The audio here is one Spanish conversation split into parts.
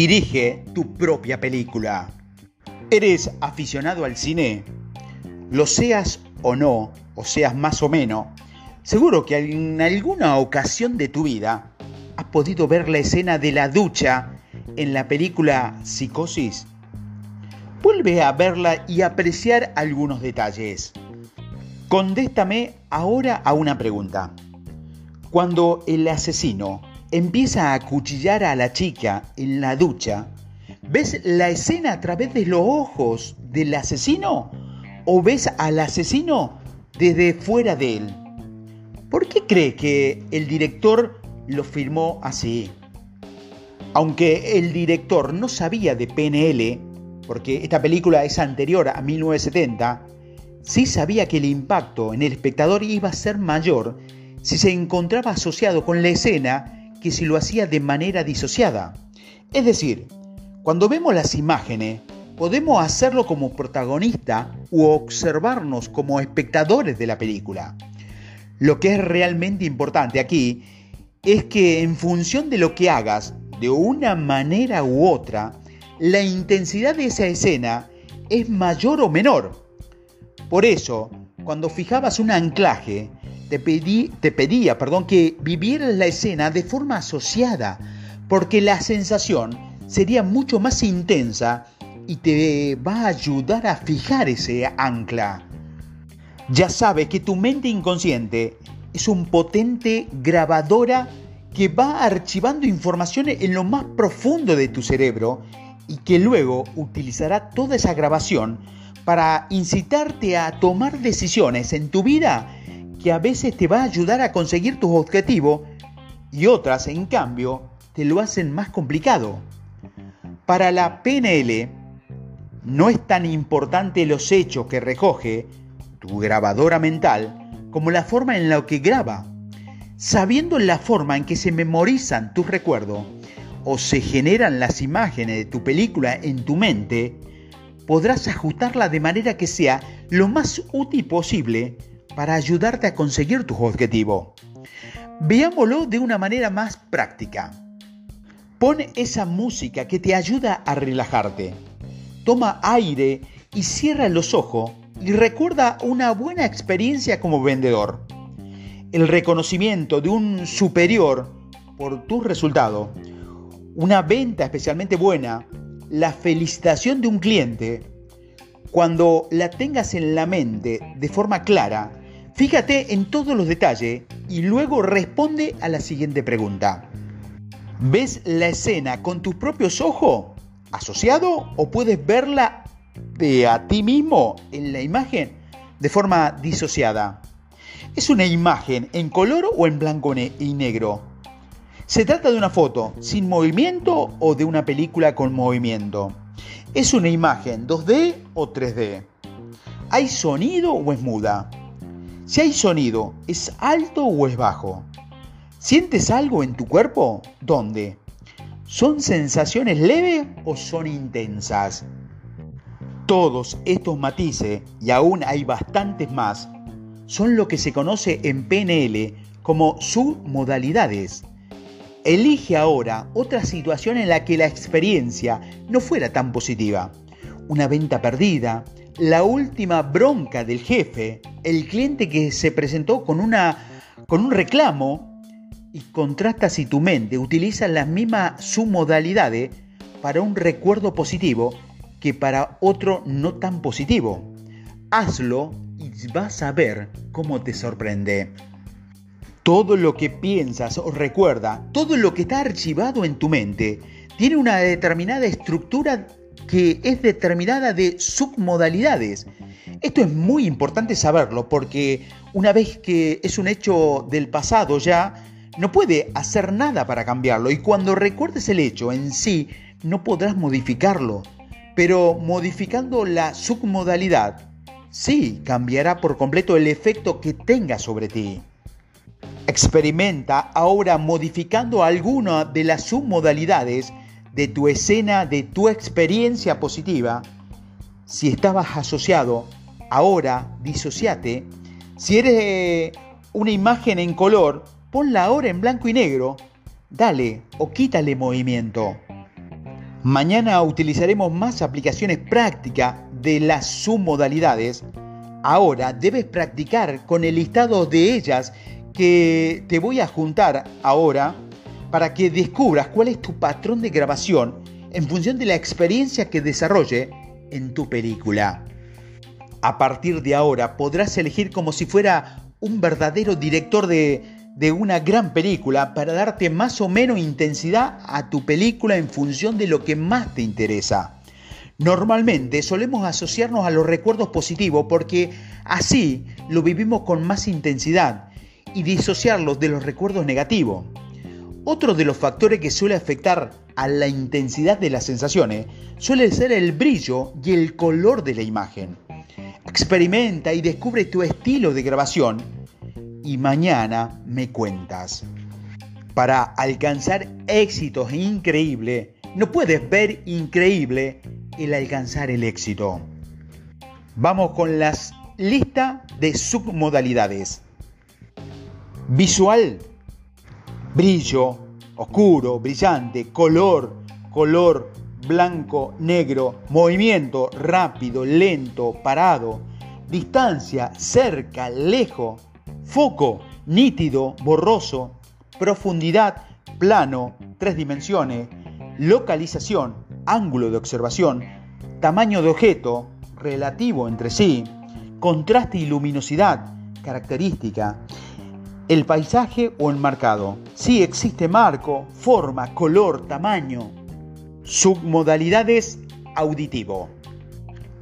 Dirige tu propia película. ¿Eres aficionado al cine? Lo seas o no, o seas más o menos, seguro que en alguna ocasión de tu vida has podido ver la escena de la ducha en la película Psicosis. Vuelve a verla y apreciar algunos detalles. Contéstame ahora a una pregunta. Cuando el asesino empieza a acuchillar a la chica en la ducha, ¿ves la escena a través de los ojos del asesino o ves al asesino desde fuera de él? ¿Por qué cree que el director lo filmó así? Aunque el director no sabía de PNL, porque esta película es anterior a 1970, sí sabía que el impacto en el espectador iba a ser mayor si se encontraba asociado con la escena que si lo hacía de manera disociada. Es decir, cuando vemos las imágenes, podemos hacerlo como protagonista u observarnos como espectadores de la película. Lo que es realmente importante aquí es que en función de lo que hagas, de una manera u otra, la intensidad de esa escena es mayor o menor. Por eso, cuando fijabas un anclaje, te, pedí, te pedía perdón, que vivieras la escena de forma asociada, porque la sensación sería mucho más intensa y te va a ayudar a fijar ese ancla. Ya sabes que tu mente inconsciente es un potente grabadora que va archivando informaciones en lo más profundo de tu cerebro y que luego utilizará toda esa grabación para incitarte a tomar decisiones en tu vida que a veces te va a ayudar a conseguir tus objetivos y otras, en cambio, te lo hacen más complicado. Para la PNL, no es tan importante los hechos que recoge tu grabadora mental como la forma en la que graba. Sabiendo la forma en que se memorizan tus recuerdos o se generan las imágenes de tu película en tu mente, podrás ajustarla de manera que sea lo más útil posible para ayudarte a conseguir tus objetivos. Veámoslo de una manera más práctica. Pon esa música que te ayuda a relajarte. Toma aire y cierra los ojos y recuerda una buena experiencia como vendedor. El reconocimiento de un superior por tus resultados, una venta especialmente buena, la felicitación de un cliente, cuando la tengas en la mente de forma clara, Fíjate en todos los detalles y luego responde a la siguiente pregunta. ¿Ves la escena con tus propios ojos asociado o puedes verla de a ti mismo en la imagen de forma disociada? ¿Es una imagen en color o en blanco y negro? ¿Se trata de una foto sin movimiento o de una película con movimiento? ¿Es una imagen 2D o 3D? ¿Hay sonido o es muda? Si hay sonido, ¿es alto o es bajo? ¿Sientes algo en tu cuerpo? ¿Dónde? ¿Son sensaciones leves o son intensas? Todos estos matices, y aún hay bastantes más, son lo que se conoce en PNL como submodalidades. Elige ahora otra situación en la que la experiencia no fuera tan positiva. Una venta perdida, la última bronca del jefe, el cliente que se presentó con, una, con un reclamo y contrasta si tu mente utiliza las mismas submodalidades para un recuerdo positivo que para otro no tan positivo. Hazlo y vas a ver cómo te sorprende. Todo lo que piensas o recuerda, todo lo que está archivado en tu mente, tiene una determinada estructura que es determinada de submodalidades. Esto es muy importante saberlo porque una vez que es un hecho del pasado ya, no puede hacer nada para cambiarlo y cuando recuerdes el hecho en sí, no podrás modificarlo. Pero modificando la submodalidad, sí cambiará por completo el efecto que tenga sobre ti. Experimenta ahora modificando alguna de las submodalidades de tu escena, de tu experiencia positiva, si estabas asociado, ahora disociate. Si eres eh, una imagen en color, ponla ahora en blanco y negro. Dale o quítale movimiento. Mañana utilizaremos más aplicaciones prácticas de las submodalidades. Ahora debes practicar con el listado de ellas que te voy a juntar ahora para que descubras cuál es tu patrón de grabación en función de la experiencia que desarrolle en tu película. A partir de ahora podrás elegir como si fuera un verdadero director de, una gran película para darte más o menos intensidad a tu película en función de lo que más te interesa. Normalmente solemos asociarnos a los recuerdos positivos porque así lo vivimos con más intensidad y disociarlos de los recuerdos negativos. Otro de los factores que suele afectar a la intensidad de las sensaciones suele ser el brillo y el color de la imagen. Experimenta y descubre tu estilo de grabación y mañana me cuentas. Para alcanzar éxitos increíbles, no puedes ver increíble el alcanzar el éxito. Vamos con las lista de submodalidades. Visual brillo, oscuro, brillante, color, color, blanco, negro, movimiento, rápido, lento, parado, distancia, cerca, lejos, foco, nítido, borroso, profundidad, plano, tres dimensiones, localización, ángulo de observación, tamaño de objeto, relativo entre sí, contraste y luminosidad, característica, el paisaje o enmarcado. Sí existe marco, forma, color, tamaño. Submodalidades auditivo.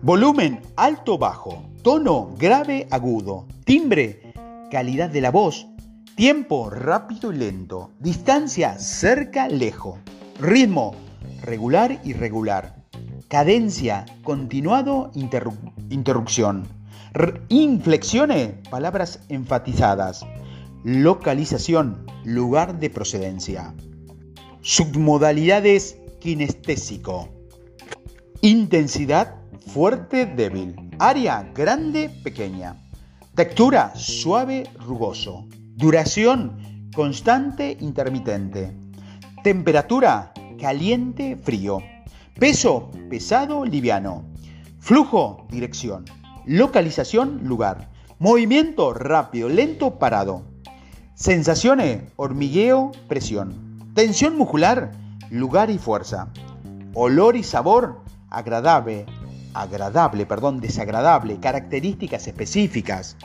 Volumen alto bajo, tono grave agudo, timbre, calidad de la voz, tiempo rápido y lento, distancia cerca lejos, ritmo regular y regular, cadencia continuado interrupción, inflexiones palabras enfatizadas, localización, lugar de procedencia. Submodalidades kinestésico. Intensidad fuerte, débil. Área grande, pequeña. Textura suave, rugoso. Duración constante, intermitente. Temperatura caliente, frío. Peso pesado, liviano. Flujo, dirección. Localización, lugar. Movimiento rápido, lento, parado. Sensaciones, hormigueo, presión. Tensión muscular, lugar y fuerza. Olor y sabor, agradable, agradable, perdón, desagradable, características específicas.